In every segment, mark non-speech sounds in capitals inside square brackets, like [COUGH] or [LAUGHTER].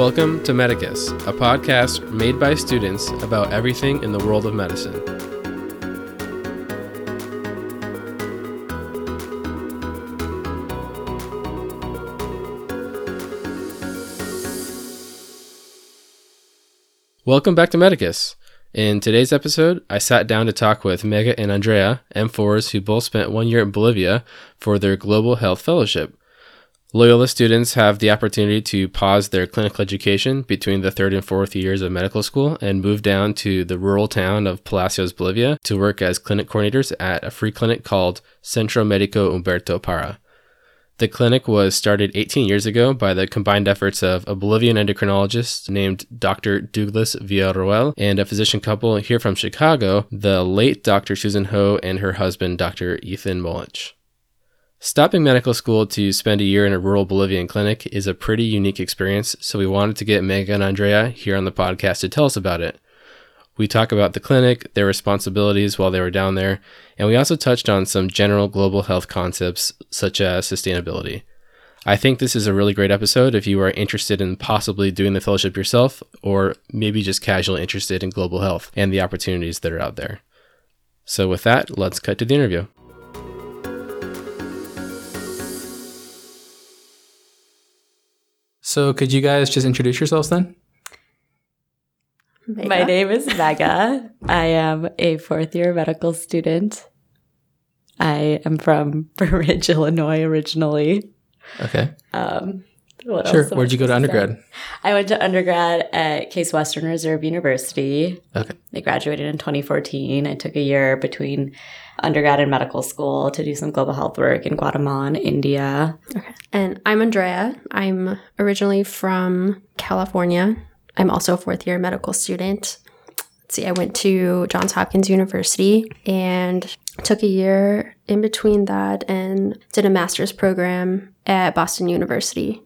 Welcome to Medicus, a podcast made by students about everything in the world of medicine. Welcome back to Medicus. In today's episode, I sat down to talk with Mega and Andrea, M4s who both spent one year in Bolivia for their Global Health Fellowship. Loyola students have the opportunity to pause their clinical education between the third and fourth years of medical school and move down to the rural town of Palacios, Bolivia to work as clinic coordinators at a free clinic called Centro Médico Humberto Parra. The clinic was started 18 years ago by the combined efforts of a Bolivian endocrinologist named Dr. Douglas Villarroel and a physician couple here from Chicago, the late Dr. Susan Ho and her husband, Dr. Ethan Molich. Stopping medical school to spend a year in a rural Bolivian clinic is a pretty unique experience, so we wanted to get Megan and Andrea here on the podcast to tell us about it. We talk about the clinic, their responsibilities while they were down there, and we also touched on some general global health concepts such as sustainability. I think this is a really great episode if you are interested in possibly doing the fellowship yourself, or maybe just casually interested in global health and the opportunities that are out there. So, with that, let's cut to the interview. So, could you guys just introduce yourselves then? Mega. My name is Mega. I am a fourth year medical student. I am from [LAUGHS] Burr Ridge, Illinois, originally. Okay. Um, sure. Where'd you go to undergrad? Say? I went to undergrad at Case Western Reserve University. Okay. I graduated in 2014. I took a year between undergrad and medical school to do some global health work in Guatemala and India. Okay. And I'm Andrea. I'm originally from California. I'm also a fourth year medical student. Let's see, I went to Johns Hopkins University and took a year in between that and did a master's program at Boston University.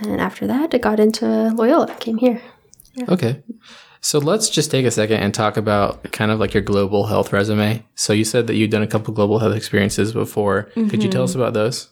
And after that, I got into Loyola, came here. Yeah. Okay. So let's just take a second and talk about kind of like your global health resume. So you said that you'd done a couple global health experiences before. Mm-hmm. Could you tell us mm-hmm. about those?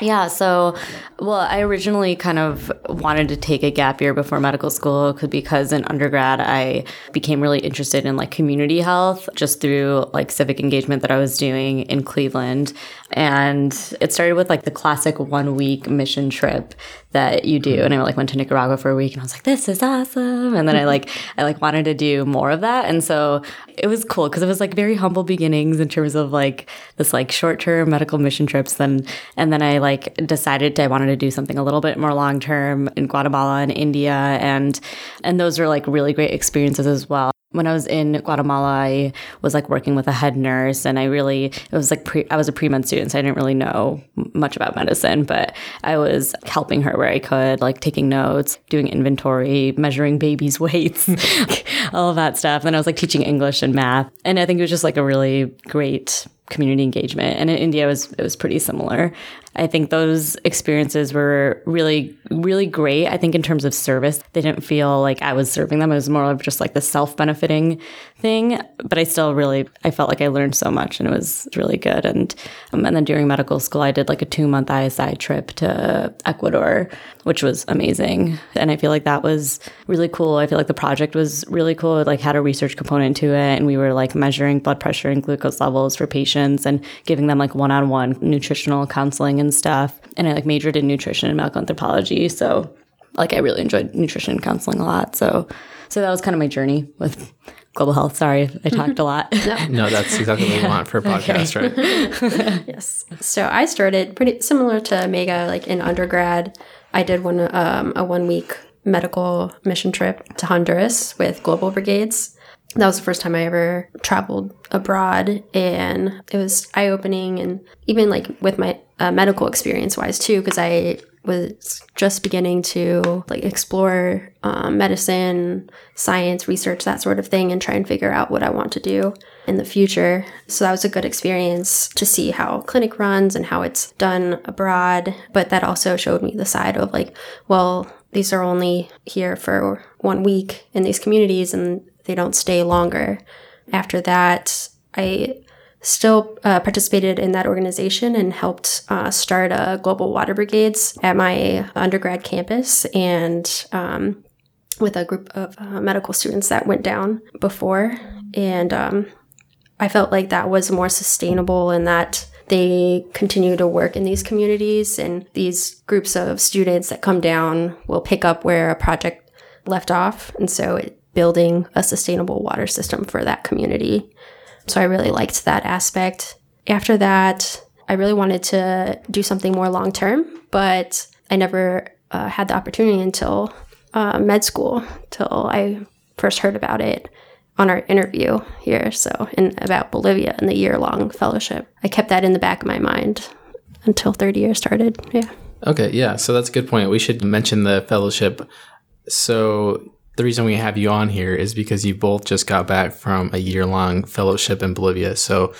Yeah, so well, I originally kind of wanted to take a gap year before medical school because in undergrad I became really interested in like community health just through like civic engagement that I was doing in Cleveland. And it started with like the classic one week mission trip that you do. And I like went to Nicaragua for a week and I was like, this is awesome. And then I like, [LAUGHS] I like wanted to do more of that. And so it was cool because it was like very humble beginnings in terms of like this like short term medical mission trips. Then, and then I like decided I wanted to do something a little bit more long term in Guatemala and India. And, and those were like really great experiences as well. When I was in Guatemala, I was like working with a head nurse, and I really, it was like pre, I was a pre med student, so I didn't really know much about medicine, but I was helping her where I could, like taking notes, doing inventory, measuring babies' [LAUGHS] weights, [LAUGHS] all of that stuff. And I was like teaching English and math. And I think it was just like a really great community engagement. And in India, it was, it was pretty similar. I think those experiences were really, really great. I think in terms of service, they didn't feel like I was serving them. It was more of just like the self benefiting thing. But I still really, I felt like I learned so much and it was really good. And, um, and then during medical school, I did like a two month ISI trip to Ecuador, which was amazing. And I feel like that was really cool. I feel like the project was really cool. It like had a research component to it. And we were like measuring blood pressure and glucose levels for patients and giving them like one on one nutritional counseling and stuff. And I like majored in nutrition and medical anthropology. So like I really enjoyed nutrition counseling a lot. So so that was kind of my journey with global health. Sorry, I talked a lot. no. [LAUGHS] no, that's exactly what we want for a podcast, okay. right? [LAUGHS] yes. So I started pretty similar to Mega, like in undergrad. I did one um, a one week medical mission trip to Honduras with Global Brigades that was the first time I ever traveled abroad, and it was eye opening, and even like with my uh, medical experience wise too, because I was just beginning to like explore um, medicine, science, research, that sort of thing, and try and figure out what I want to do in the future. So that was a good experience to see how clinic runs and how it's done abroad. But that also showed me the side of like, well, these are only here for one week in these communities and they don't stay longer. After that, I still uh, participated in that organization and helped uh, start a global water brigades at my undergrad campus and um, with a group of uh, medical students that went down before and um, i felt like that was more sustainable and that they continue to work in these communities and these groups of students that come down will pick up where a project left off and so it, building a sustainable water system for that community so I really liked that aspect. After that, I really wanted to do something more long term, but I never uh, had the opportunity until uh, med school, till I first heard about it on our interview here. So, in about Bolivia and the year long fellowship, I kept that in the back of my mind until third year started. Yeah. Okay, yeah. So that's a good point. We should mention the fellowship. So the reason we have you on here is because you both just got back from a year long fellowship in Bolivia. So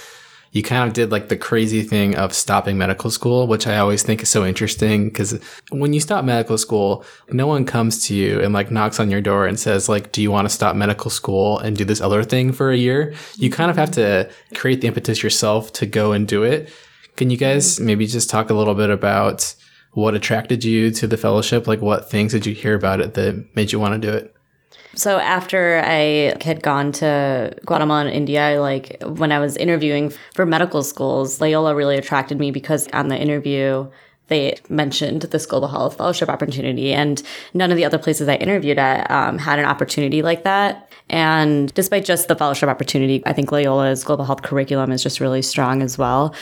you kind of did like the crazy thing of stopping medical school, which I always think is so interesting because when you stop medical school, no one comes to you and like knocks on your door and says like, do you want to stop medical school and do this other thing for a year? You kind of have to create the impetus yourself to go and do it. Can you guys maybe just talk a little bit about what attracted you to the fellowship? Like what things did you hear about it that made you want to do it? So after I had gone to Guatemala and India, like when I was interviewing for medical schools, Loyola really attracted me because on the interview they mentioned this global health fellowship opportunity, and none of the other places I interviewed at um, had an opportunity like that. And despite just the fellowship opportunity, I think Loyola's global health curriculum is just really strong as well.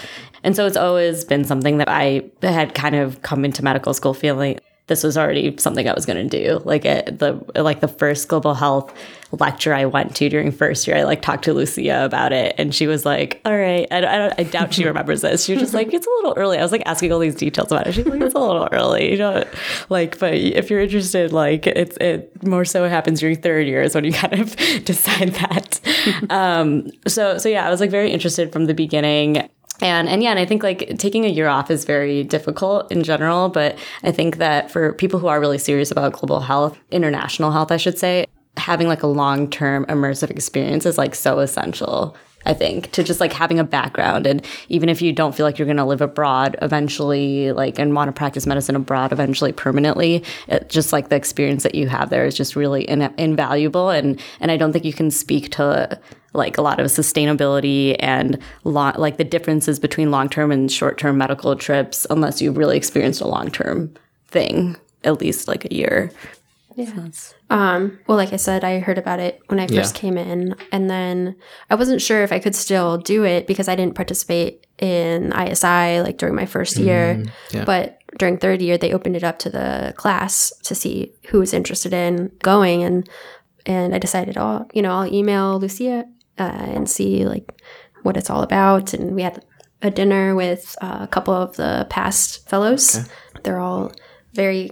And so it's always been something that I had kind of come into medical school feeling this was already something I was going to do. Like the like the first global health lecture I went to during first year, I like talked to Lucia about it, and she was like, "All right." I, I, I doubt she remembers this. She was just like, "It's a little early." I was like asking all these details about it. She's like, "It's a little early," you know. Like, but if you're interested, like it's it more so happens during third years when you kind of [LAUGHS] decide that. [LAUGHS] um, so so yeah, I was like very interested from the beginning and and yeah and i think like taking a year off is very difficult in general but i think that for people who are really serious about global health international health i should say having like a long-term immersive experience is like so essential I think, to just like having a background. And even if you don't feel like you're going to live abroad eventually, like, and want to practice medicine abroad eventually permanently, it, just like the experience that you have there is just really in, invaluable. And, and I don't think you can speak to like a lot of sustainability and lo- like the differences between long term and short term medical trips unless you've really experienced a long term thing, at least like a year. Yeah. Um, well, like I said, I heard about it when I first yeah. came in, and then I wasn't sure if I could still do it because I didn't participate in ISI like during my first year. Mm, yeah. But during third year, they opened it up to the class to see who was interested in going, and and I decided, oh, you know, I'll email Lucia uh, and see like what it's all about. And we had a dinner with uh, a couple of the past fellows. Okay. They're all very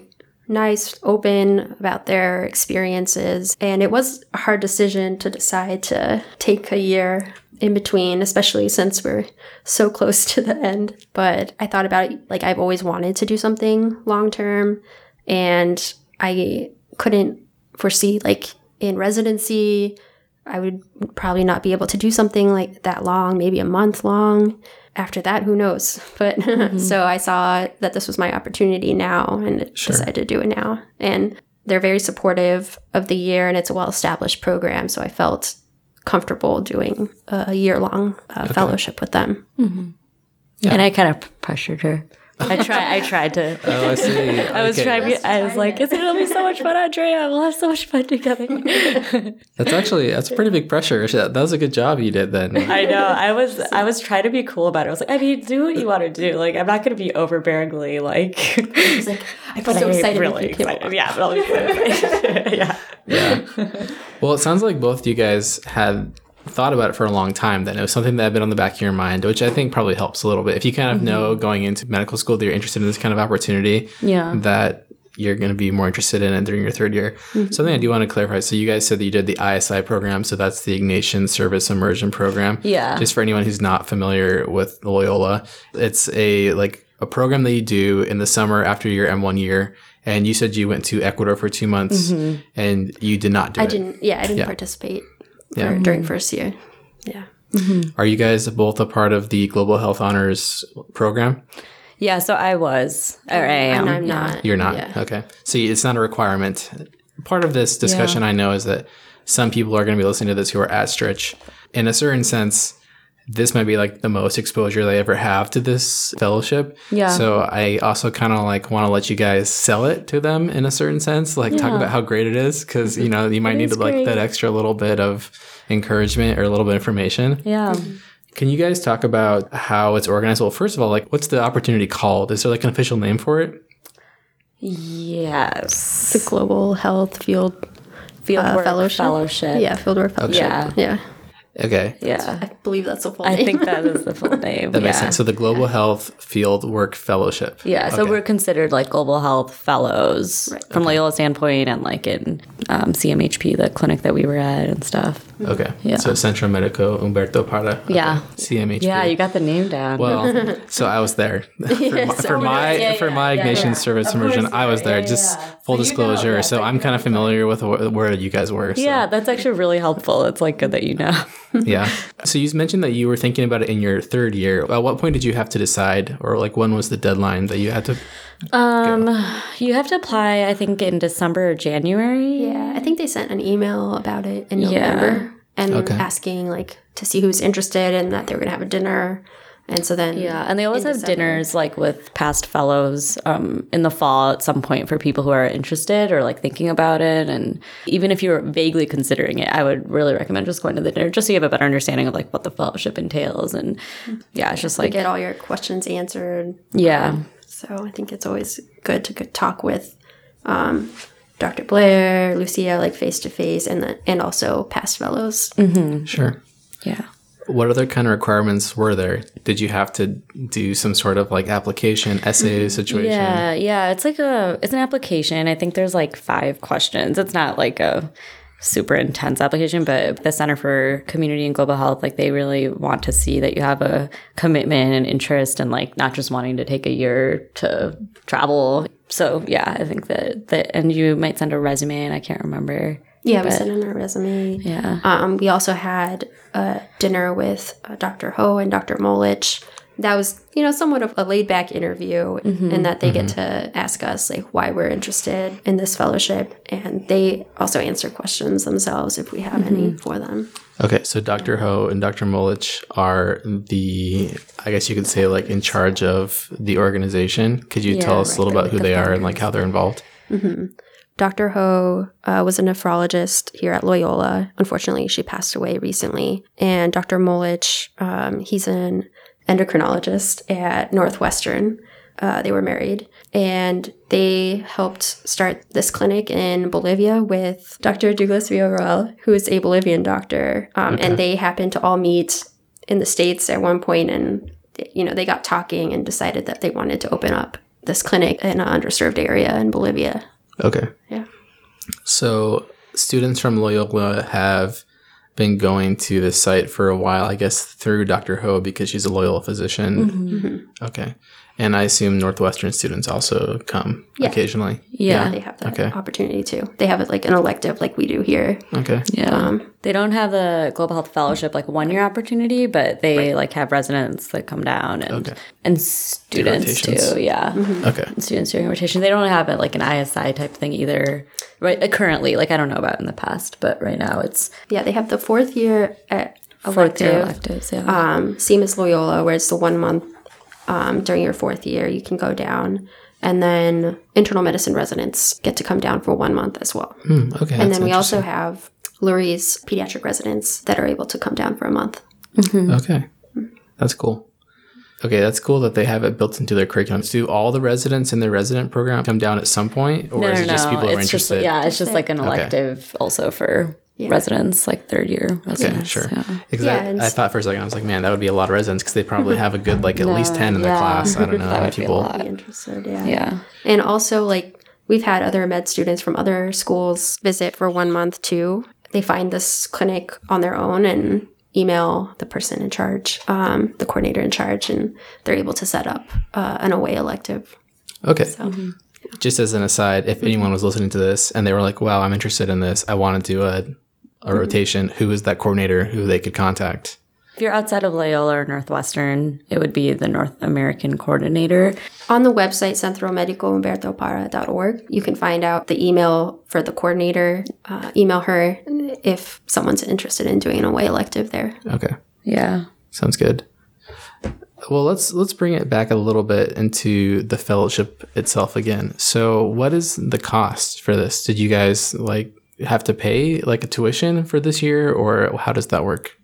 nice, open about their experiences. And it was a hard decision to decide to take a year in between, especially since we're so [LAUGHS] close to the end. But I thought about it like I've always wanted to do something long term. And I couldn't foresee, like, in residency, I would probably not be able to do something like that long, maybe a month long after that, who knows? [LAUGHS] But mm-hmm. so I saw that this was my opportunity now and sure. decided to do it now. And they're very supportive of the year and it's a well established program. So I felt comfortable doing a year long uh, okay. fellowship with them. Mm-hmm. Yeah. And I kind of pressured her. I try. I tried to. [LAUGHS] Oh, I see. I was trying. I was like, "It's gonna be so much fun, Andrea. We'll have so much fun together." [LAUGHS] that's actually that's a pretty big pressure. That was a good job you did then. I know. I was. I was trying to be cool about it. I was like, I mean, do what you want to do. Like, I'm not gonna be overbearingly like. I was like, I'm so [LAUGHS] excited. Really excited. Yeah, but I'll be excited. yeah. Yeah. Well, it sounds like both of you guys had thought about it for a long time then it was something that had been on the back of your mind which i think probably helps a little bit. If you kind of mm-hmm. know going into medical school that you're interested in this kind of opportunity yeah. that you're going to be more interested in it during your third year. Mm-hmm. something i do want to clarify so you guys said that you did the isi program so that's the ignatian service immersion program. Yeah. Just for anyone who's not familiar with loyola it's a like a program that you do in the summer after your m1 year and you said you went to ecuador for two months and you did not do I it. i didn't yeah i didn't yeah. participate yeah. during mm-hmm. first year. Yeah. Mm-hmm. Are you guys both a part of the Global Health Honors program? Yeah, so I was, or I am. and I'm not. You're not. Yeah. Okay. See, it's not a requirement. Part of this discussion I know is that some people are going to be listening to this who are at Stritch. In a certain sense, this might be like the most exposure they ever have to this fellowship. Yeah. So I also kind of like want to let you guys sell it to them in a certain sense, like talk about how great it is because you know you might need is like that extra little bit of encouragement or a little bit of information. Yeah. Can you guys talk about how it's organized? Well, first of all, like what's the opportunity called? Is there like an official name for it? Yes. The Global Health Field Fieldwork uh, Fellowship. Fellowship. Yeah, Fieldwork Fellowship. Yeah. Yeah. Okay. Yeah. I believe that's the full I name. think that is the full [LAUGHS] name. That yeah. makes sense. So the Global Health Field Work Fellowship. Yeah, so Okay. we're considered like global health fellows from Loyola standpoint and like in um, CMHP, the clinic that we were at and stuff. Mm-hmm. Okay. Yeah. So Centro Medico Humberto Parra. Okay. Yeah. CMHP. Yeah, you got the name down. Well, [LAUGHS] so I was there for [LAUGHS] my, for my, Yeah, for my yeah, Ignatian yeah. service immersion. I was there. Yeah, Just yeah. full So you know, disclosure. yeah, so so I'm kind of familiar with wh- where you guys were. So. yeah, that's actually really helpful. It's like good that you know. [LAUGHS] yeah. So you mentioned that you were thinking about it in your third year. At what point did you have to decide, or like when was the deadline that you had to? Um, you have to apply, I think, in December or January. Yeah, I think they sent an email about it in Yeah. November and Okay. asking like to see who's interested and that they were gonna have a dinner. And so then Yeah, and they always have December- dinners like with past fellows um, in the fall at some point for people who are interested or like thinking about it. And even if you're vaguely considering it, I would really recommend just going to the dinner just so you have a better understanding of like what the fellowship entails. And yeah, it's just like get all your questions answered. yeah, So I think it's always good to talk with um, Dr. Blair, Lucia, like face to face, and the, and also past fellows. Sure. yeah. What other kind of requirements were there? Did you have to do some sort of like application essay situation? Yeah, yeah. It's like a it's an application. I think there's like five questions. It's not like a super intense application, but the Center for Community and Global Health, like they really want to see that you have a commitment and interest and like not just wanting to take a year to travel. So yeah, I think that that and you might send a resume and I can't remember. Yeah, we sent in our resume. Yeah. Um, we also had a dinner with uh, Dr. Ho and Dr. Molich. That was, you know, somewhat of a laid back interview, in that they get to ask us like why we're interested in this fellowship, and they also answer questions themselves if we have any for them. Okay, so Dr. Ho and Dr. Molich are the, I guess you could say, like in charge of the organization. Could you tell Yeah, us a little right, about who the they are and like how they're involved? Dr. Ho uh, was a nephrologist here at Loyola. Unfortunately, she passed away recently. And Dr. Molich, um, he's an endocrinologist at Northwestern. Uh, they were married and they helped start this clinic in Bolivia with Dr. Douglas Villarroel, who is a Bolivian doctor. Um, And they happened to all meet in the States at one point and, you know, they got talking and decided that they wanted to open up this clinic in an underserved area in Bolivia. Okay. Yeah. So students from Loyola have been going to this site for a while, I guess through Dr. Ho because she's a Loyola physician. Mm-hmm. Okay. And I assume Northwestern students also come Yeah. occasionally. Yeah. They have that Okay. opportunity too. They have it like an elective, like we do here. Okay. Yeah. Um, they don't have the Global Health Fellowship like one year opportunity, but they like have residents that come down and Okay. and students too. Yeah. Okay. And Students doing rotation. They don't have it like an ISI type thing either. Right uh, currently, like I don't know about in the past, but right now it's yeah, they have the fourth year at elective, fourth year elective, electives. Yeah. um, same as Loyola, where it's the one month um, during your fourth year you can go down, and then internal medicine residents get to come down for one month as well. Hmm, okay. and then we also have Lurie's pediatric residents that are able to come down for a month. Okay. That's cool. Okay, that's cool that they have it built into their curriculum. Do all the residents in their resident program come down at some point, or no, is no, it just no. people who are It's just interested? yeah, it's just like an elective also for residents, like third year Okay, residents. sure. Yeah. Because Yeah, I, and I s- thought for a second I was like, man, that would be a lot of residents because they probably [LAUGHS] have a good like at least ten in their yeah. class. I don't [LAUGHS] know That how would be a people. lot. Be interested, yeah. Yeah. And also, like, we've had other med students from other schools visit for one month too. They find this clinic on their own and email the person in charge, um, the coordinator in charge, and they're able to set up uh, an away elective. Okay. Just as an aside, if anyone was listening to this and they were like, "Wow, I'm interested in this. I want to do a a rotation," who is that coordinator who they could contact? If you're outside of Loyola or Northwestern, it would be the North American coordinator. On the website, centromedicohumbertoparra.org, you can find out the email for the coordinator. Uh, email her if someone's interested in doing an away elective there. Okay. Yeah. Sounds good. Well, let's let's bring it back a little bit into the fellowship itself again. So, what is the cost for this? Did you guys like have to pay like a tuition for this year, or how does that work?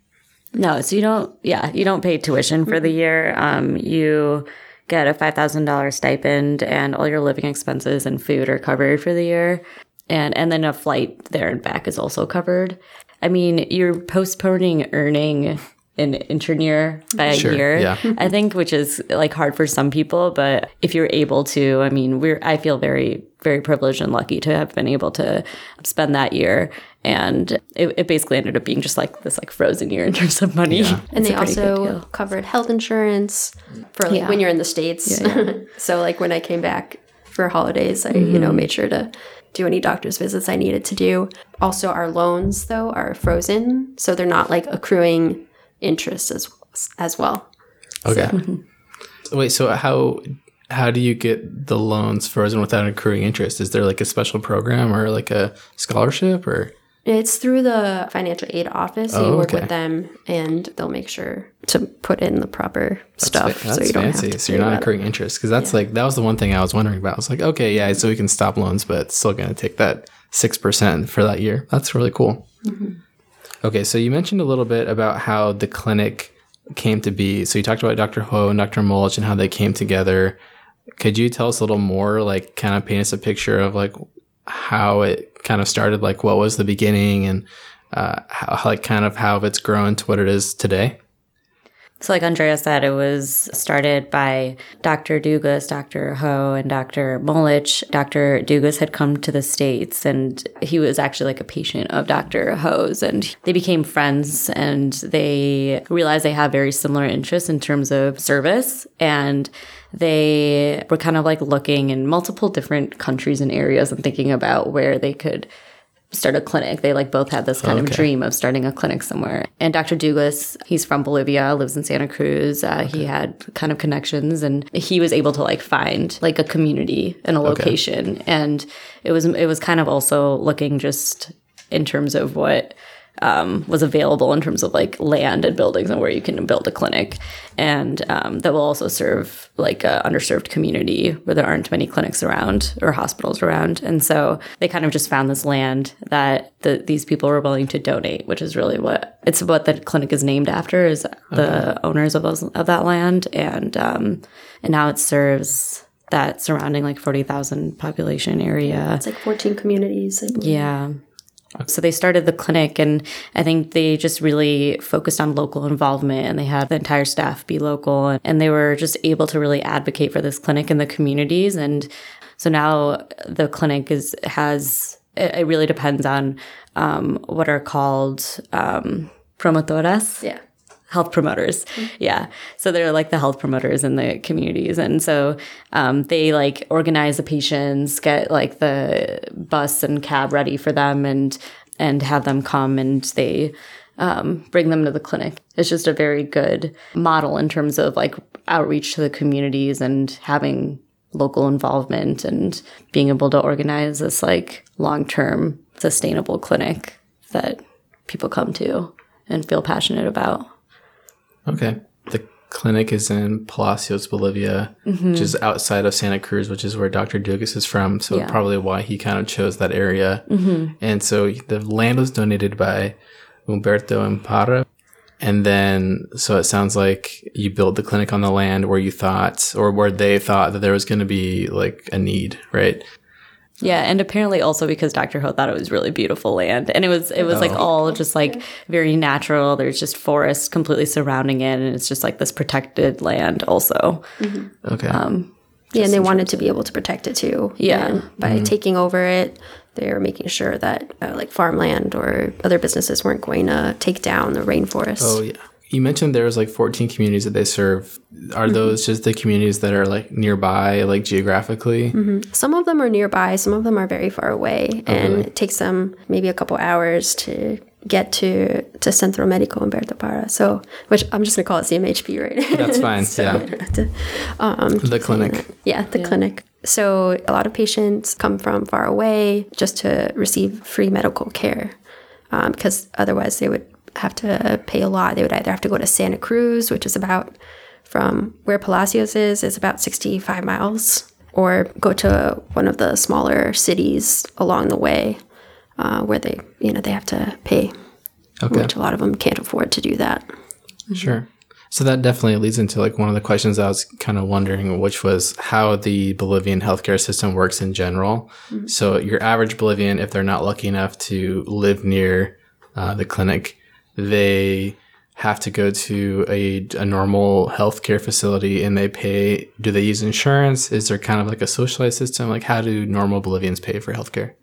No, so you don't. Yeah, you don't pay tuition for the year. Um, you get a five thousand dollars stipend, and all your living expenses and food are covered for the year, and and then a flight there and back is also covered. I mean, you're postponing earning an intern year by a year, yeah. I think, which is like hard for some people. But if you're able to, I mean, we're I feel very very privileged and lucky to have been able to spend that year. And it, it basically ended up being just like this like frozen year in terms of money. [LAUGHS] And It's they a pretty good also covered health insurance for like Yeah. when you're in the States. [LAUGHS] so like when I came back for holidays, I, you Mm-hmm. know, made sure to do any doctor's visits I needed to do. Also our loans though are frozen. So they're not like accruing interest as as well. Okay. Wait, so how how do you get the loans frozen without accruing interest? Is there like a special program or like a scholarship or? It's through the financial aid office. So you Oh, work okay. with them and they'll make sure to put in the proper That's stuff. fa- that's so you don't fancy. have to so you're not about it. accruing interest because that's like that was the one thing I was wondering about. I was like, okay, yeah, so we can stop loans, but it's still going to take that six percent for that year. That's really cool. Mm-hmm. Okay, so you mentioned a little bit about how the clinic came to be. So you talked about Dr. Ho and Dr. Molich and how they came together. Could you tell us a little more, like, kind of paint us a picture of like how it kind of started, like what was the beginning, and uh, how, like kind of how it's grown to what it is today? So, like Andrea said, it was started by Dr. Dugas, Dr. Ho, and Dr. Molich. Dr. Dugas had come to the States and he was actually like a patient of Dr. Ho's. And they became friends and they realized they have very similar interests in terms of service. And they were kind of like looking in multiple different countries and areas and thinking about where they could start a clinic. They like both had this kind of dream of starting a clinic somewhere. And Dr. Douglas, he's from Bolivia, lives in Santa Cruz. Uh, He had kind of connections, and he was able to like find like a community and a location. And it was it was kind of also looking just in terms of what um, was available in terms of like land and buildings and where you can build a clinic, and um, that will also serve like a underserved community where there aren't many clinics around or hospitals around. And so they kind of just found this land that the, these people were willing to donate, which is really what it's what the clinic is named after is the owners of those of that land, and um, and now it serves that surrounding like forty thousand population area. It's like 14 communities. Yeah. So they started the clinic, and I think they just really focused on local involvement, and they had the entire staff be local, and, they were just able to really advocate for this clinic in the communities. And so now the clinic is has it really depends on um, what are called um, promotoras Yeah. Health promoters. Yeah. So they're like the health promoters in the communities. And so um, they like organize the patients get like the bus and cab ready for them and and have them come and they um, bring them to the clinic. It's just a very good model in terms of like outreach to the communities and having local involvement and being able to organize this like long-term sustainable clinic that people come to and feel passionate about Okay. The clinic is in Palacios, Bolivia, which is mm-hmm. outside of Santa Cruz, which is where Dr. Dugas is from. So Yeah. probably why he kind of chose that area. Mm-hmm. And so the land was donated by Umberto Impara. And then, so it sounds like you built the clinic on the land where you thought, or where they thought that there was going to be like a need, right? Yeah, and apparently also because Dr. Ho thought it was really beautiful land, and it was it was like all just like very natural. There's just forests completely surrounding it, and it's just like this protected land also. Okay. Um, Yeah, and they wanted to be able to protect it too. Yeah. And by taking over it, they were making sure that uh, like farmland or other businesses weren't going to take down the rainforest. oh, yeah. You mentioned there was like 14 communities that they serve. Are those just the communities that are like nearby, like geographically? Some of them are nearby, some of them are very far away, and it takes them maybe a couple hours to get to to Centro Médico Humberto Parra. So, which I'm just gonna call it CMHP, right? That's [LAUGHS] fine. yeah. [LAUGHS] um, The clinic. yeah, the clinic. So a lot of patients come from far away just to receive free medical care, um, because otherwise they would have to pay a lot. They would either have to go to Santa Cruz, which is about from where Palacios is, is about 65 miles, or go to one of the smaller cities along the way, uh, where they, you know, they have to pay, Okay. which a lot of them can't afford to do that. Sure. So that definitely leads into like one of the questions I was kind of wondering, which was how the Bolivian healthcare system works in general. So your average Bolivian, if they're not lucky enough to live near uh, the clinic, they have to go to a, a normal healthcare facility and they pay. Do they use insurance? Is there kind of like a socialized system? Like how do normal Bolivians pay for healthcare?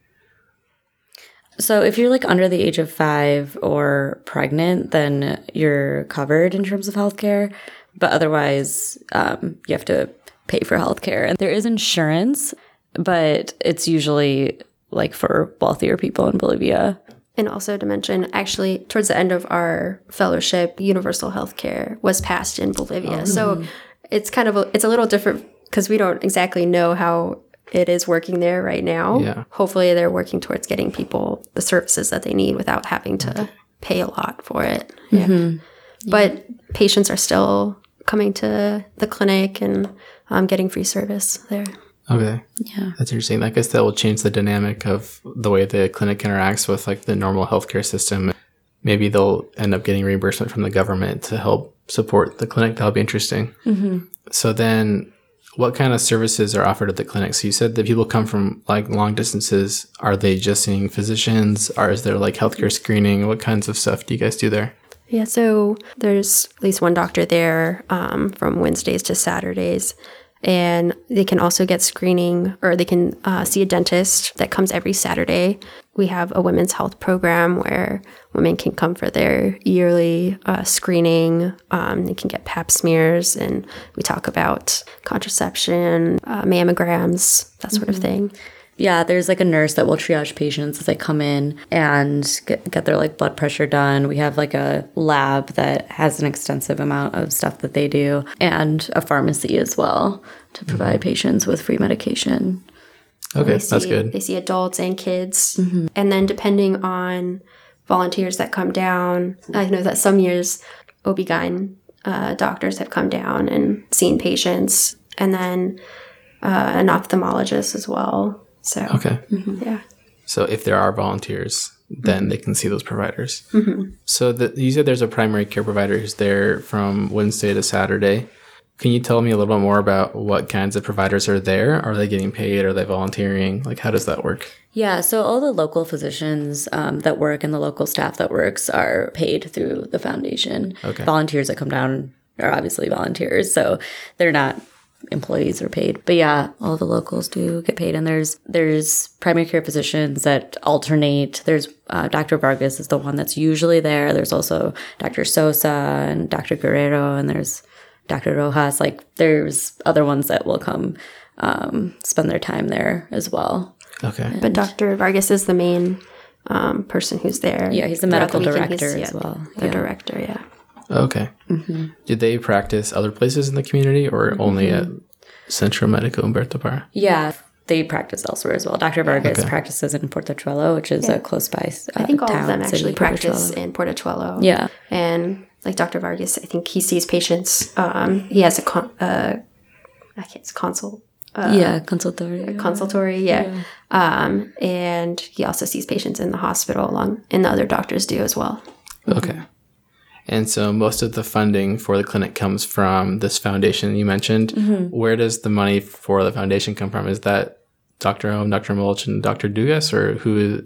So if you're like under the age of five or pregnant, then you're covered in terms of healthcare. But otherwise, um, you have to pay for healthcare. And there is insurance, but it's usually like for wealthier people in Bolivia. And also to mention, actually, towards the end of our fellowship, universal healthcare was passed in Bolivia. So it's kind of a, it's a little different because we don't exactly know how it is working there right now. Yeah. Hopefully, they're working towards getting people the services that they need without having to pay a lot for it. Yeah. But patients are still coming to the clinic and um, getting free service there. Okay. Yeah. That's interesting. I guess that will change the dynamic of the way the clinic interacts with like the normal healthcare system. Maybe they'll end up getting reimbursement from the government to help support the clinic. That'll be interesting. So then, what kind of services are offered at the clinic? So you said that people come from like long distances. Are they just seeing physicians? Or is there like healthcare screening? What kinds of stuff do you guys do there? Yeah, so there's at least one doctor there um, from Wednesdays to Saturdays. And they can also get screening or they can uh, see a dentist that comes every Saturday. We have a women's health program where women can come for their yearly uh, screening. Um, they can get pap smears, and we talk about contraception, uh, mammograms, that sort of thing. Yeah, there's like a nurse that will triage patients as they come in and get, get their like blood pressure done. We have like a lab that has an extensive amount of stuff that they do and a pharmacy as well to provide patients with free medication. Okay, They that's good. They see adults and kids. And then depending on volunteers that come down, I know that some years OB-GYN uh, doctors have come down and seen patients, and then uh, an ophthalmologist as well. So, Okay. Mm-hmm. yeah. So if there are volunteers, mm-hmm. then they can see those providers. Mm-hmm. So the, you said there's a primary care provider who's there from Wednesday to Saturday. Can you tell me a little bit more about what kinds of providers are there? Are they getting paid? Are they volunteering? Like, how does that work? Yeah, so all the local physicians um, that work and the local staff that works are paid through the foundation. Okay. Volunteers that come down are obviously volunteers, so they're not employees are paid. But yeah, all the locals do get paid, and there's there's primary care physicians that alternate. There's uh, Dr. Vargas is the one that's usually there. There's also Dr. Sosa and Dr. Guerrero, and there's Dr. Rojas. Like there's other ones that will come um, spend their time there as well. Okay. But Dr. Vargas is the main um, person who's there. Yeah, he's the medical week, director he's, as yeah, well. The Yeah. director, yeah. Okay. Did they practice other places in the community or only at Centro Medico Humberto Parra? Yeah, they practice elsewhere as well. Dr. Vargas Okay. practices in Portachuelo, which is a close by. Uh, I think all town, of them city, actually practice Portachuelo. in Portachuelo. Yeah. And like Dr. Vargas, I think he sees patients. Um, he has a con- uh, I can't it's consult yeah, consultory. consultory, yeah. Um, and he also sees patients in the hospital along, and the other doctors do as well. Okay. And so most of the funding for the clinic comes from this foundation you mentioned. Where does the money for the foundation come from? Is that Dr. Home, Dr. Molich, and Dr. Dugas, or who?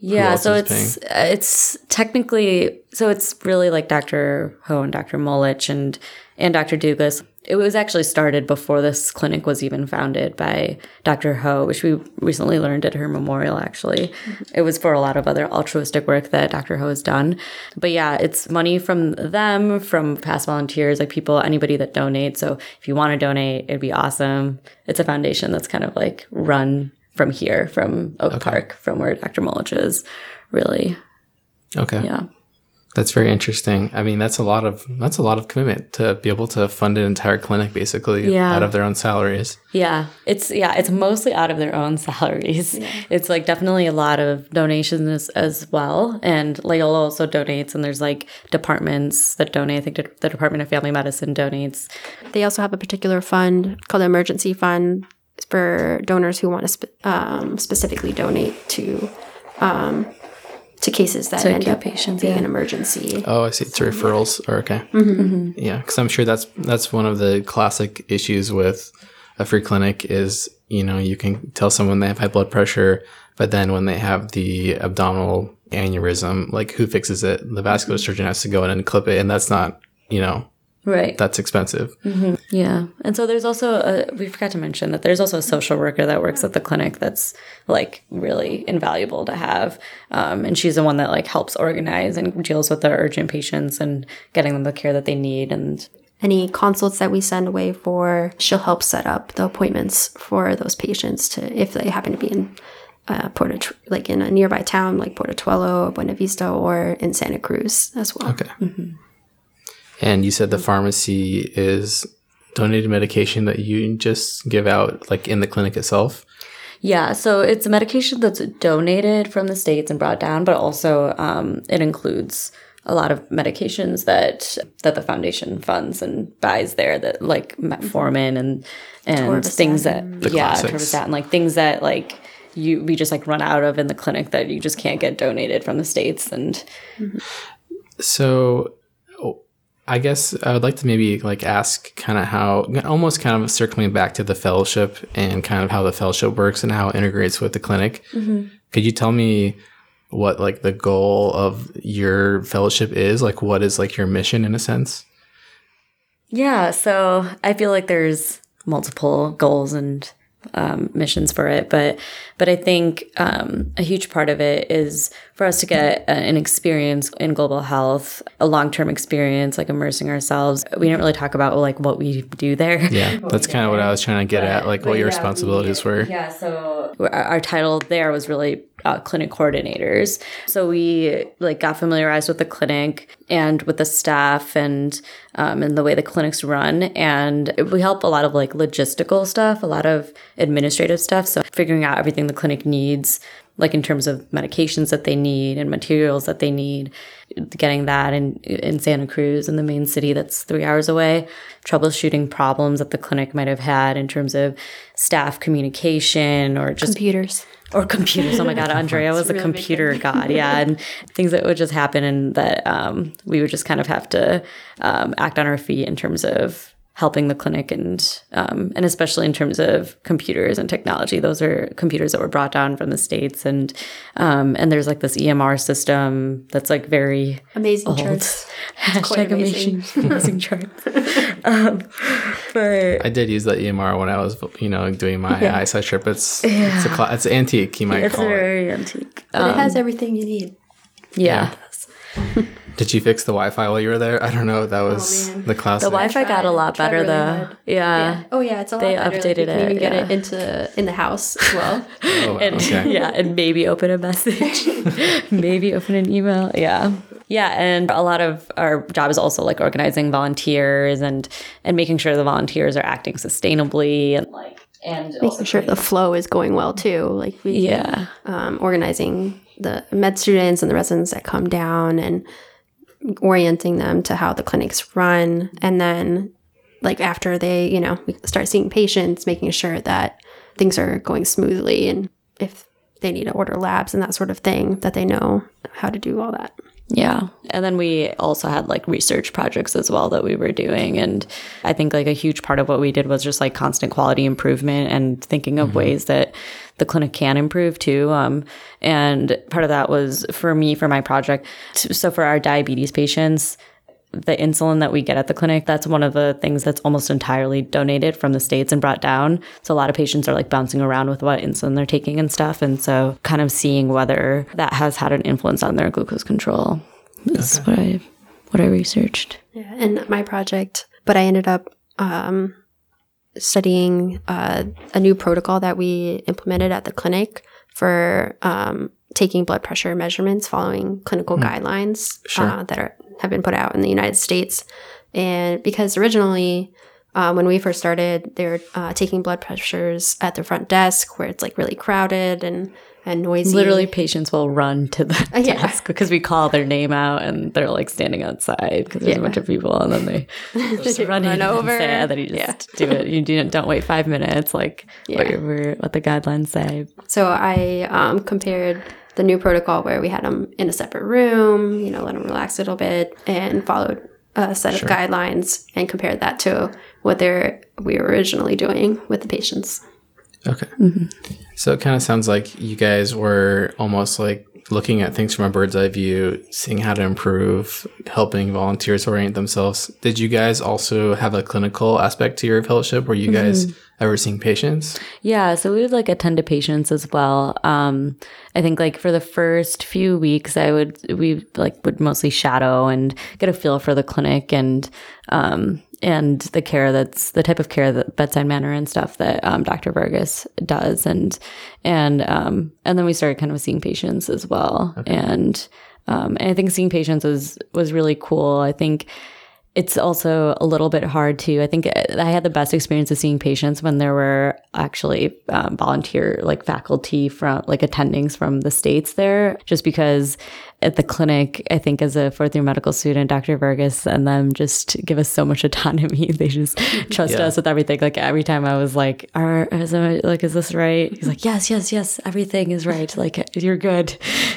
yeah, else so is it's uh, it's technically so it's really like Dr. Ho and Dr. Molich and and Dr. Douglas. It was actually started before this clinic was even founded by Dr. Ho, which we recently learned at her memorial. Actually, it was for a lot of other altruistic work that Dr. Ho has done. But yeah, it's money from them, from past volunteers, like people, anybody that donates. So if you want to donate, it'd be awesome. It's a foundation that's kind of like run from here, from Oak Park, from where Dr. Molich is, really. Okay. Yeah. That's very interesting. I mean, that's a lot of that's a lot of commitment to be able to fund an entire clinic basically Yeah. out of their own salaries. Yeah, it's yeah, it's mostly out of their own [LAUGHS] salaries. It's like definitely a lot of donations as, as well, and Loyola also donates, and there's like departments that donate. I think the- the Department of Family Medicine donates. They also have a particular fund called the emergency fund for donors who want to spe- um, specifically donate to um, to cases that To end up patients, being yeah. an emergency. Oh, I see. It's referrals. Or, okay. Mm-hmm. Mm-hmm. Yeah, because I'm sure that's that's one of the classic issues with a free clinic is you know you can tell someone they have high blood pressure, but then when they have the abdominal aneurysm, like who fixes it? The vascular mm-hmm. surgeon has to go in and clip it, and that's not you know Right. that's expensive. Yeah. And so there's also a, we forgot to mention that there's also a social worker that works at the clinic that's like really invaluable to have. Um, and she's the one that like helps organize and deals with the urgent patients and getting them the care that they need. And Any consults that we send away for, she'll help set up the appointments for those patients to if they happen to be in uh, Porta, like in a nearby town like Portobello or Buena Vista or in Santa Cruz as well. Okay. And you said the pharmacy is donated medication that you just give out like in the clinic itself. yeah, so it's a medication that's donated from the States and brought down, but also um, it includes a lot of medications that that the foundation funds and buys there that like metformin and and things that The yeah classics. torvastatin like things that like you we just like run out of in the clinic that you just can't get donated from the states and So oh, I guess I would like to maybe like ask kind of how almost kind of circling back to the fellowship and kind of how the fellowship works and how it integrates with the clinic. Mm-hmm. Could you tell me what like the goal of your fellowship is? Like what is like your mission in a sense? Yeah, so I feel like there's multiple goals and um, missions for it, but but I think um, a huge part of it is for us to get an experience in global health, a long term experience, like immersing ourselves. We didn't really talk about like what we do there. Yeah, [LAUGHS] that's kind of what I was trying to get at, like what your responsibilities were. Yeah, so our, our title there was really uh, clinic coordinators. So we like got familiarized with the clinic and with the staff and um, and the way the clinics run, and we help a lot of like logistical stuff, a lot of administrative stuff. So figuring out everything the clinic needs. Like in terms of medications that they need and materials that they need, getting that in in Santa Cruz in the main city that's three hours away, troubleshooting problems that the clinic might have had in terms of staff communication or just Computers. Or computers. Oh my God, [LAUGHS] Andrea was a computer god. Yeah, and things that would just happen and that um, we would just kind of have to um, act on our feet in terms of helping the clinic and um, and especially in terms of computers and technology. Those are computers that were brought down from the states and um, and there's like this EMR system that's like very Amazing old. charts. Hashtag amazing. amazing, [LAUGHS] amazing charts. [LAUGHS] um, but I did use that EMR when I was, you know, doing my ISI trip. It's it's a cla- it's antique, you might it's call it. It's very antique. But it has um, everything you need. yeah. [LAUGHS] Did you fix the Wi-Fi while you were there? I don't know. That oh, was man. the classic. The Wi-Fi got a lot better really though. hard. Yeah. Oh yeah, it's a lot They better. Like, updated you can it, even get yeah. it into in the house as well. [LAUGHS] Oh, and okay. yeah, and maybe open a message, [LAUGHS] maybe open an email. Yeah, yeah, and a lot of our job is also like organizing volunteers and and making sure the volunteers are acting sustainably and like and Making sure the flow is going well too. Like we yeah, um, organizing the med students and the residents that come down and orienting them to how the clinics run. And then like after they you know we start seeing patients making sure that things are going smoothly and if they need to order labs and that sort of thing that they know how to do all that yeah. And then we also had like research projects as well that we were doing, and I think like a huge part of what we did was just like constant quality improvement and thinking of ways that the clinic can improve too. Um, and part of that was for me for my project. So for our diabetes patients, the insulin that we get at the clinic, that's one of the things that's almost entirely donated from the States and brought down. So a lot of patients are like bouncing around with what insulin they're taking and stuff. And so kind of seeing whether that has had an influence on their glucose control is what I what I researched. yeah and my project but i ended up um, studying uh, a new protocol that we implemented at the clinic for um, taking blood pressure measurements following clinical guidelines Sure. uh, that are, have been put out in the United States. And because originally, uh, when we first started, they're uh, taking blood pressures at the front desk where it's like really crowded and, and noisy. Literally, patients will run to the [LAUGHS] yeah. desk because we call their name out and they're like standing outside because there's a bunch of people and then they [LAUGHS] just run, run in over. and, then you just do it. You do, don't wait five minutes like what, Yeah. what the guidelines say. So I um, compared the new protocol where we had them in a separate room, you know, let them relax a little bit, and followed a set of guidelines and compared that to what they're we were originally doing with the patients. Okay. Mm-hmm. So it kind of sounds like you guys were almost like looking at things from a bird's eye view, seeing how to improve, helping volunteers orient themselves. Did you guys also have a clinical aspect to your fellowship? Were you mm-hmm. guys ever seeing patients? Yeah, so we would like attend to patients as well. Um, I think like for the first few weeks, I would we like would mostly shadow and get a feel for the clinic and um, and the care that's the type of care that bedside manner and stuff that um, Dr. Vargas does, and and um, and then we started kind of seeing patients as well, and um, and I think seeing patients was was really cool. I think it's also a little bit hard to i think uh, i had the best experience of seeing patients when there were actually um, volunteer like faculty from like attendings from the states there just because at the clinic i think as a fourth year medical student dr vargas and them just give us so much autonomy. [LAUGHS] They just trust Yeah. us with everything. Like every time i was like are is I, like is this right? He's like yes yes yes everything is right. Like you're good.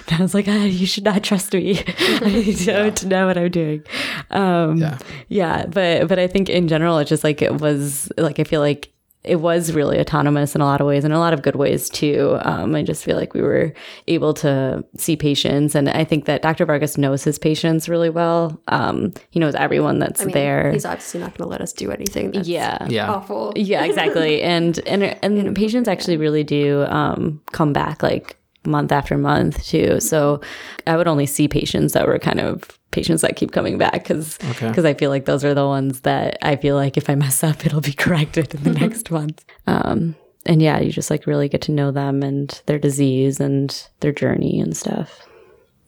And i was like ah, you should not trust me. [LAUGHS] I [LAUGHS] to, to know what i'm doing. Um Yeah. yeah, but but I think in general, it just like it was like I feel like it was really autonomous in a lot of ways, in a lot of good ways too. Um, I just feel like we were able to see patients, and I think that Dr. Vargas knows his patients really well. Um, he knows everyone that's I mean, there. he's obviously not going to let us do anything. That's yeah, Yeah. awful. yeah, exactly. and and [LAUGHS] and patients actually really do um, come back like month after month too. So I would only see patients that were kind of patients that keep coming back because Okay. I feel like those are the ones that I feel like if I mess up, [LAUGHS] it'll be corrected in the next month. Um, and yeah, you just like really get to know them and their disease and their journey and stuff.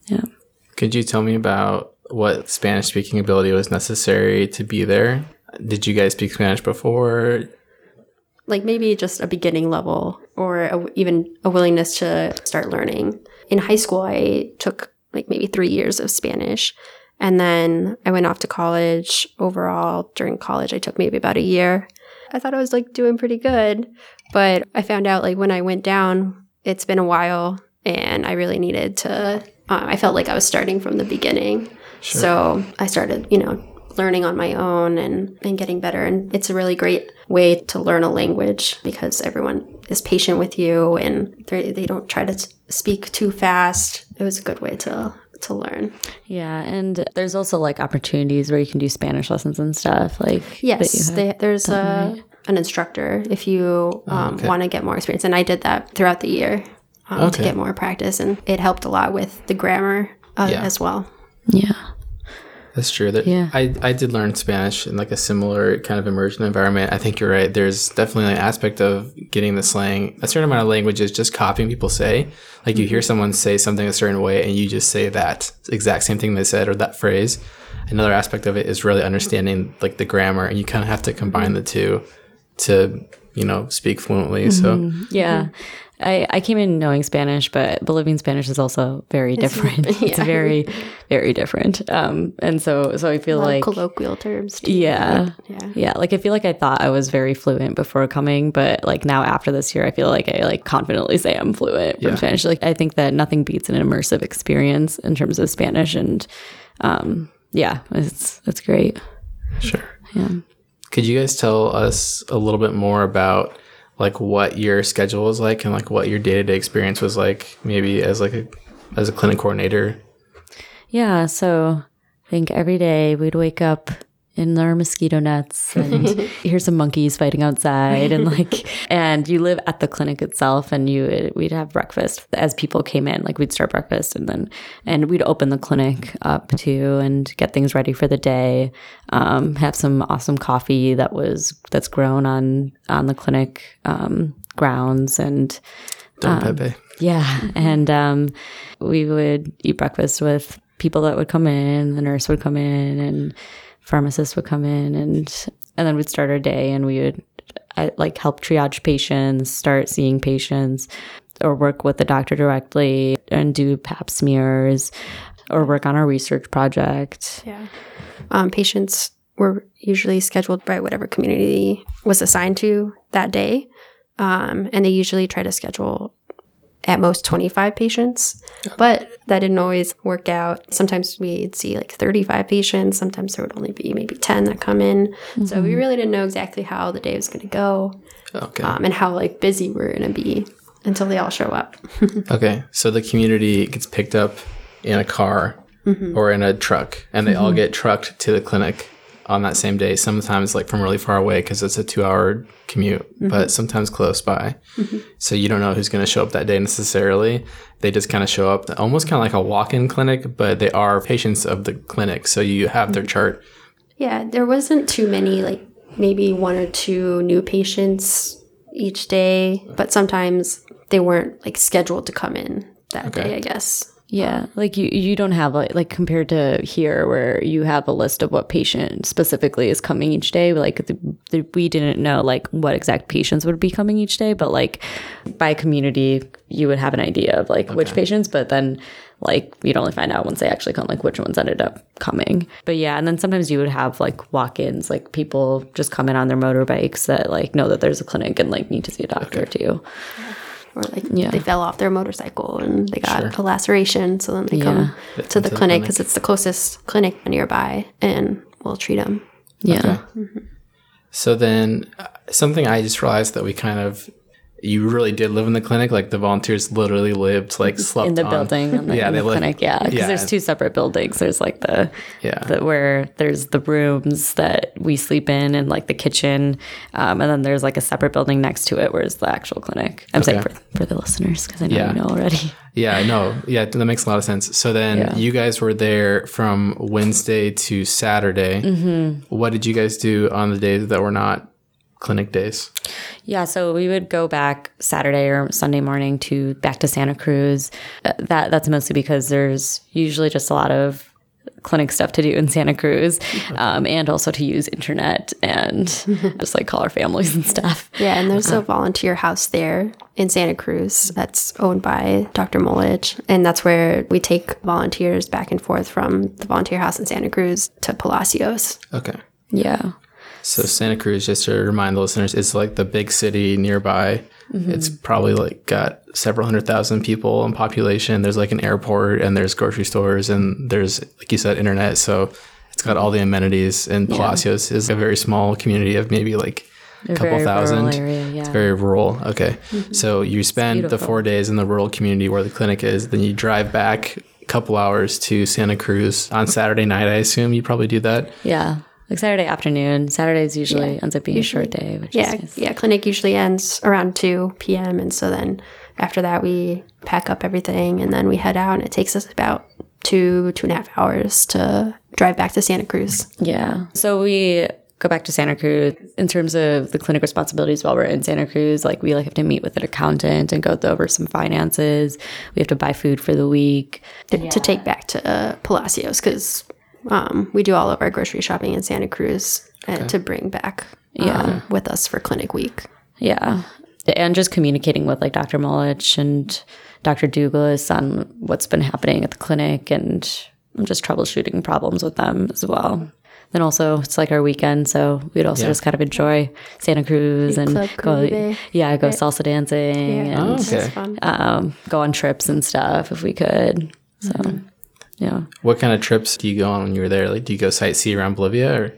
Yeah. Could you tell me about what Spanish speaking ability was necessary to be there? Did you guys speak Spanish before? Like maybe just a beginning level or a, even a willingness to start learning. In high school, I took like maybe three years of Spanish. And then I went off to college. Overall, during college, I took maybe about a year. I thought I was like doing pretty good. But I found out like when I went down, it's been a while and I really needed to, uh, I felt like I was starting from the beginning. So I started, you know, learning on my own and, and getting better. And it's a really great way to learn a language because everyone is patient with you and they they don't try to speak too fast. It was a good way to to learn. Yeah. And there's also like opportunities where you can do Spanish lessons and stuff. Like, Yes, they, there's a, an instructor if you um, okay. want to get more experience. And I did that throughout the year um, Okay. to get more practice. And it helped a lot with the grammar uh, Yeah. as well. yeah. That's true. That, Yeah. I, I did learn Spanish in like a similar kind of immersion environment. I think you're right. There's definitely an aspect of getting the slang. A certain amount of language is just copying people say. Like you hear mm-hmm. someone say something a certain way and you just say that exact same thing they said or that phrase. Another aspect of it is really understanding like the grammar and you kind of have to combine mm-hmm. the two to, you know, speak fluently. So mm-hmm. Yeah. I, I came in knowing Spanish, but Bolivian Spanish is also very different. [LAUGHS] It's very, very different. Um, and so, so I A feel lot like, of colloquial terms. Too. yeah, Yeah. yeah. Like I feel like I thought I was very fluent before coming, but like now after this year, I feel like I like confidently say I'm fluent from Yeah. Spanish. Like I think that nothing beats an immersive experience in terms of Spanish, and um, yeah, it's it's great. sure. Yeah. Could you guys tell us a little bit more about like what your schedule was like and like what your day to day experience was like, maybe as like a as a clinic coordinator? Yeah, so I think every day we'd wake up in our mosquito nets [LAUGHS] and hear's some monkeys fighting outside and like [LAUGHS] and you live at the clinic itself and you we'd have breakfast as people came in like we'd start breakfast and then and we'd open the clinic up too and get things ready for the day um, have some awesome coffee that was that's grown on on the clinic um, grounds and Don Pepe. Yeah. [LAUGHS] And um, we would eat breakfast with people that would come in, the nurse would come in, and pharmacist would come in, and and then we'd start our day and we would like help triage patients, start seeing patients, or work with the doctor directly and do pap smears or work on our research project. Yeah. Um, patients were usually scheduled by whatever community was assigned to that day. Um, and they usually try to schedule at most 25 patients, but that didn't always work out. Sometimes we'd see like 35 patients, sometimes there would only be maybe 10 that come in. So we mm-hmm. really didn't know exactly how the day was going to go Okay. um, and how like busy we are going to be until they all show up. [LAUGHS] Okay, so the community gets picked up in a car mm-hmm. or in a truck, and they all mm-hmm. get trucked to the clinic on that same day. Sometimes, like from really far away, because it's a two-hour commute, but mm-hmm. sometimes close by. Mm-hmm. So you don't know who's going to show up that day necessarily. They just kind of show up, almost kind of like a walk-in clinic, but they are patients of the clinic. So you have their mm-hmm. chart. Yeah, there wasn't too many, like maybe one or two new patients each day, but sometimes they weren't like scheduled to come in that Okay. day, I guess. Yeah, like you you don't have like like compared to here where you have a list of what patient specifically is coming each day. Like the, the, we didn't know like what exact patients would be coming each day, but like by community you would have an idea of like which patients, but then like you'd only find out once they actually come like which ones ended up coming. But yeah, and then sometimes you would have like walk-ins, like people just come in on their motorbikes that like know that there's a clinic and like need to see a doctor too. Or like Yeah. they fell off their motorcycle and they got a laceration, so then they come to the to the clinic clinic. because it's the closest clinic nearby, and we'll treat them. Yeah. So then, uh, something I just realized that we kind of, you really did live in the clinic. Like the volunteers literally lived, like slept in the on- building and Yeah, in they the live- clinic yeah because yeah. there's two separate buildings there's like the Yeah. the, where there's the rooms that we sleep in and like the kitchen um, and then there's like a separate building next to it where it's the actual clinic i'm saying for, for the listeners because i know Yeah. you know already Yeah, no, yeah, that makes a lot of sense. So then Yeah. you guys were there from Wednesday to Saturday. Mm-hmm. What did you guys do on the days that were not clinic days? Yeah, so we would go back Saturday or Sunday morning to back to Santa Cruz. Uh, That that's mostly because there's usually just a lot of clinic stuff to do in Santa Cruz, [LAUGHS] um, and also to use internet and [LAUGHS] just like call our families and stuff. Yeah, and there's a volunteer house there in Santa Cruz that's owned by Dr. Molich. And that's where we take volunteers back and forth from the volunteer house in Santa Cruz to Palacios. Okay. Yeah, So Santa Cruz, just to remind the listeners, is like the big city nearby. Mm-hmm. It's probably like got several hundred thousand people in population. There's like an airport and there's grocery stores and there's like you said internet. So it's got all the amenities. And Palacios is a very small community of maybe like a couple thousand. area, yeah. It's very rural. Okay. So you spend the four days in the rural community where the clinic is. Then you drive back a couple hours to Santa Cruz on Saturday night. I assume you probably do that. yeah. Like Saturday afternoon. Saturdays usually ends up being a short day, which Yeah, is nice. yeah. Clinic usually ends around 2 p.m. And so then after that, we pack up everything and then we head out. And it takes us about two, two and a half hours to drive back to Santa Cruz. Yeah. So we go back to Santa Cruz in terms of the clinic responsibilities while we're in Santa Cruz. Like we like have to meet with an accountant and go over some finances. We have to buy food for the week. to, to take back to uh, Palacios because um, we do all of our grocery shopping in Santa Cruz uh, to bring back um, with us for clinic week. Yeah. And just communicating with like Dr. Molich and Dr. Douglas on what's been happening at the clinic and just troubleshooting problems with them as well. Then also it's like our weekend, so we'd also just kind of enjoy Santa Cruz and Club go, Caribe. yeah, go salsa dancing Yeah. and Oh, okay. Um, go on trips and stuff if we could. So, yeah, What kind of trips do you go on when you were there? Like, do you go sightsee around Bolivia or?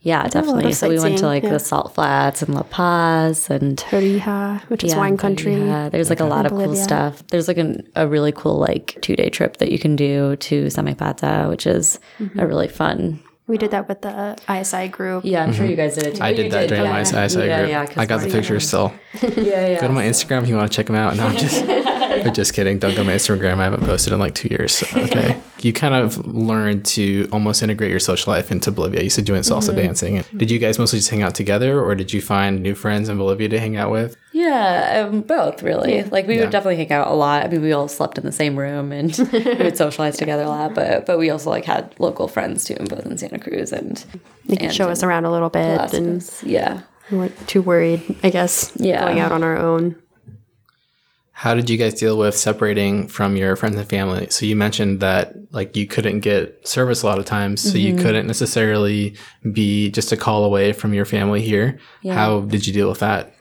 yeah, definitely. So we went to like yeah. the Salt Flats and La Paz and Tarija, which is Yeah, wine country. Yeah, there's like a lot of cool stuff. There's like an, a really cool like two day trip that you can do to Samaipata, which is Mm-hmm. a really fun. We did that with the ISI group. Yeah, I'm sure you guys did it too. I did that during my ISI yeah, group. yeah, 'cause I got the pictures [LAUGHS] still. Yeah, yeah. Go to my Instagram if you want to check them out. No, I'm just, [LAUGHS] I'm just kidding. Don't go to my Instagram. I haven't posted in like two years. So, okay. [LAUGHS] you kind of learned to almost integrate your social life into Bolivia. You said doing salsa Mm-hmm. dancing. Did you guys mostly just hang out together or did you find new friends in Bolivia to hang out with? Yeah, um, both really. Like we Yeah. would definitely hang out a lot. I mean, we all slept in the same room and [LAUGHS] we would socialize together a lot. But but we also like had local friends too, both in Santa Cruz and They could and show us around a little bit and yeah. we weren't too worried, I guess, Yeah. going out on our own. How did you guys deal with separating from your friends and family? So you mentioned that like you couldn't get service a lot of times, so you couldn't necessarily be just a call away from your family here. How did you deal with that?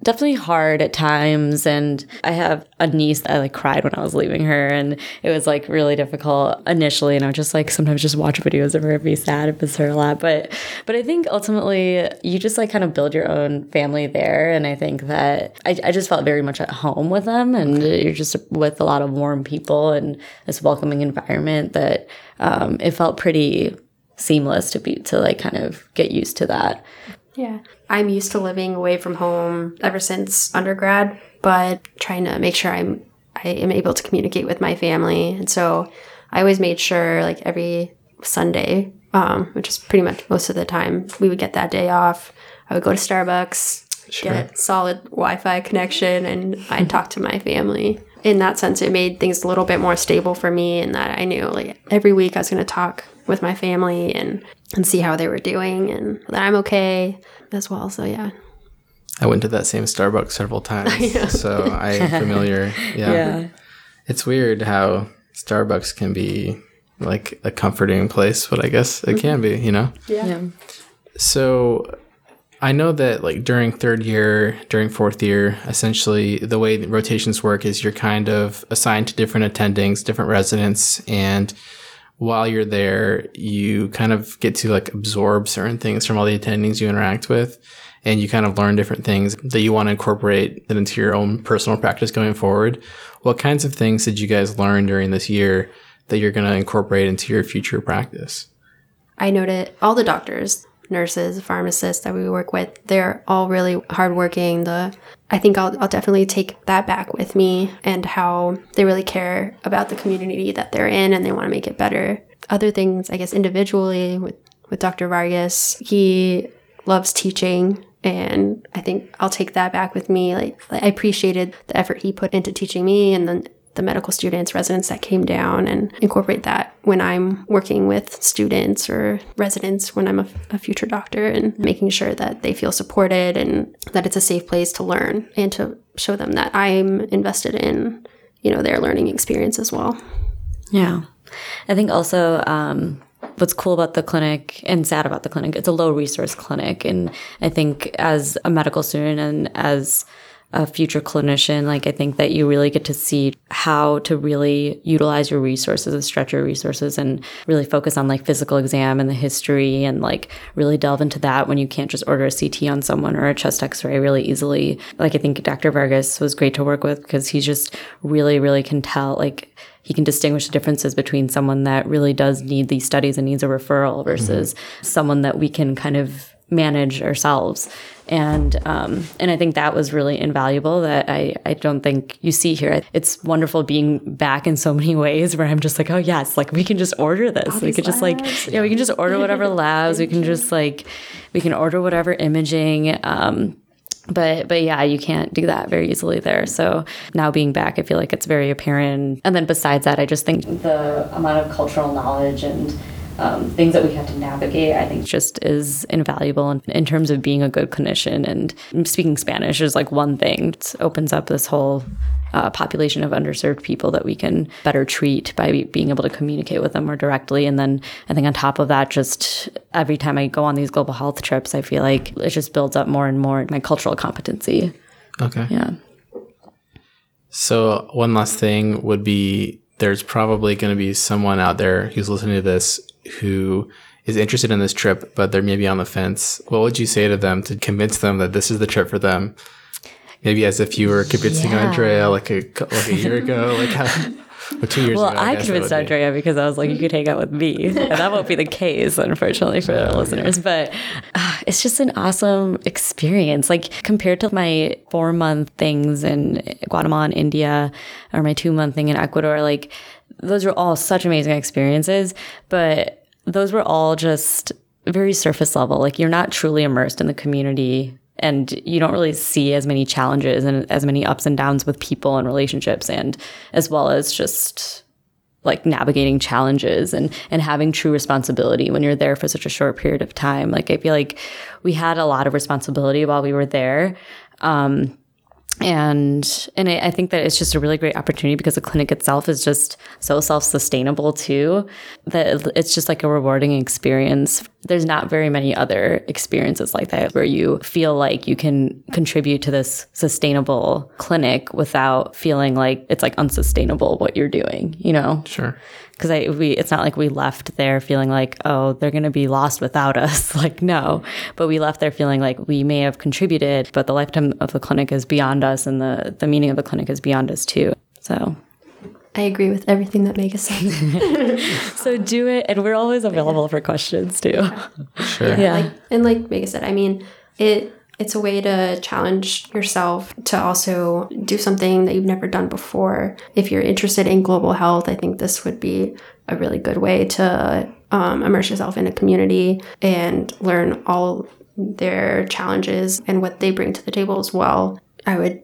Definitely hard at times and I have a niece that I like cried when I was leaving her and it was like really difficult initially and I would just like sometimes just watch videos of her and be sad and miss her a lot. But but I think ultimately you just like kind of build your own family there and I think that I, I just felt very much at home with them and you're just with a lot of warm people and this welcoming environment that um, it felt pretty seamless to be to like kind of get used to that. Yeah. I'm used to living away from home ever since undergrad, but trying to make sure I'm I am able to communicate with my family. And so I always made sure like every Sunday, um, which is pretty much most of the time, we would get that day off. I would go to Starbucks, get a solid Wi-Fi connection, and I'd talk to my family. In that sense, it made things a little bit more stable for me, and that I knew like every week I was going to talk with my family and and see how they were doing, and that I'm okay as well. So yeah, I went to that same Starbucks several times, [LAUGHS] so I'm familiar. [LAUGHS] Yeah. Yeah. It's weird how Starbucks can be like a comforting place, but I guess it can be, you know? Yeah. So I know that like during third year, during fourth year, essentially the way that rotations work is you're kind of assigned to different attendings, different residents, and while you're there, you kind of get to like absorb certain things from all the attendings you interact with. And you kind of learn different things that you want to incorporate into your own personal practice going forward. What kinds of things did you guys learn during this year that you're going to incorporate into your future practice? I noted all the doctors, nurses, pharmacists that we work with, they're all really hardworking. The I think I'll, I'll definitely take that back with me and how they really care about the community that they're in and they want to make it better. Other things, I guess, individually with, with Dr. Vargas, he loves teaching and I think I'll take that back with me. Like, I appreciated the effort he put into teaching me and then the medical students, residents that came down and incorporate that when I'm working with students or residents when I'm a, a future doctor and making sure that they feel supported and that it's a safe place to learn and to show them that I'm invested in, you know, their learning experience as well. Yeah. I think also um, what's cool about the clinic and sad about the clinic, it's a low resource clinic. And I think as a medical student and as a future clinician, like I think that you really get to see how to really utilize your resources and stretch your resources and really focus on like physical exam and the history and like really delve into that when you can't just order a CT on someone or a chest x-ray really easily. Like I think Dr. Vargas was great to work with because he's just really, really can tell like he can distinguish the differences between someone that really does need these studies and needs a referral versus mm-hmm. someone that we can kind of manage ourselves. And um, and I think that was really invaluable that I I don't think you see here. It's wonderful being back in so many [LAUGHS] ways where I'm just like oh yes like we can just order this. We could just like yeah we can just order whatever [LAUGHS] labs. We can just like we can order whatever imaging. Um, but but yeah you can't do that very easily there. So now being back i feel like it's very apparent. And then besides that i just think the amount of cultural knowledge and um, things that we have to navigate i think just is invaluable in, in terms of being a good clinician and speaking spanish is like one thing it opens up this whole uh, population of underserved people that we can better treat by be- being able to communicate with them more directly. And then I think on top of that, just every time I go on these global health trips, I feel like it just builds up more and more my cultural competency. Okay. Yeah. So, one last thing would be there's probably going to be someone out there who's listening to this who is interested in this trip, but they're maybe on the fence. What would you say to them to convince them that this is the trip for them? Maybe as if you were convincing Yeah. Andrea like a like a year ago, like how, or two years ago. Well, ago. I guess convinced would be. Andrea because I was like, you could hang out with me. [LAUGHS] And that won't be the case, unfortunately, for the listeners. But uh, it's just an awesome experience. Like, compared to my four month things in Guatemala and India, or my two month thing in Ecuador, like, those were all such amazing experiences. But those were all just very surface level. Like, you're not truly immersed in the community and you don't really see as many challenges and as many ups and downs with people and relationships and as well as just like navigating challenges and and having true responsibility when you're there for such a short period of time like i feel like we had a lot of responsibility while we were there um, and and I, think that it's just a really great opportunity because the clinic itself is just so self-sustainable too that it's just like a rewarding experience there's not very many other experiences like that where you feel like you can contribute to this sustainable clinic without feeling like it's like unsustainable what you're doing you know Sure. Because I we it's not like we left there feeling like oh they're gonna be lost without [LAUGHS] us. Like no. But we left there feeling like we may have contributed but the lifetime of the clinic is beyond us and the the meaning of the clinic is beyond us too. So. I agree with everything that Mega said. [LAUGHS] so do it and we're always available for questions too. Sure. yeah. Like and like Mega said, I mean, it it's a way to challenge yourself to also do something that you've never done before. If you're interested in global health, I think this would be a really good way to um, immerse yourself in a community and learn all their challenges and what they bring to the table as well. I would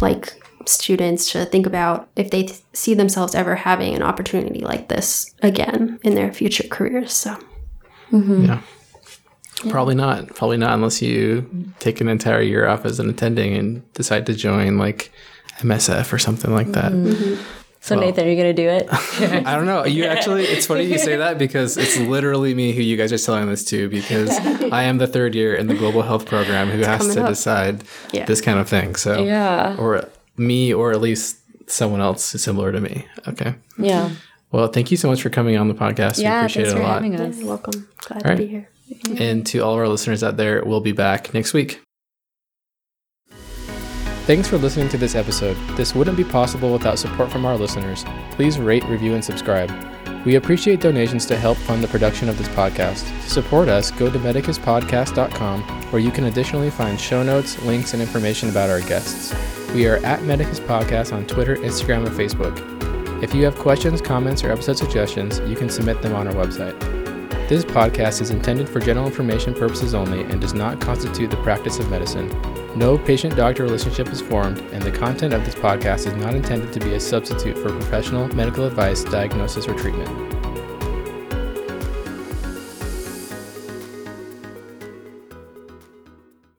like students to think about if they th- see themselves ever having an opportunity like this again in their future careers. So. Yeah. Probably not. Probably not unless you take an entire year off as an attending and decide to join like MSF or something like that. Mm-hmm. so Nathan are you gonna do it [LAUGHS] I don't know. You actually, it's funny you say that because it's literally me who you guys are telling this to because [LAUGHS] I am the third year in the global health program who has to up. decide Yeah. this kind of thing. So, Yeah. or me, or at least someone else similar to me. Okay. yeah Well, thank you so much for coming on the podcast. we yeah appreciate thanks it a for lot. having Yeah, us you're welcome. Glad All to be right. Here. And to all of our listeners out there, we'll be back next week. Thanks for listening to this episode. This wouldn't be possible without support from our listeners. Please rate, review, and subscribe. We appreciate donations to help fund the production of this podcast. To support us, go to medicuspodcast.com, where you can additionally find show notes, links, and information about our guests. We are at Medicus Podcast on Twitter, Instagram, and Facebook. If you have questions, comments, or episode suggestions, you can submit them on our website. This podcast is intended for general information purposes only and does not constitute the practice of medicine. No patient doctor relationship is formed, and the content of this podcast is not intended to be a substitute for professional medical advice, diagnosis, or treatment.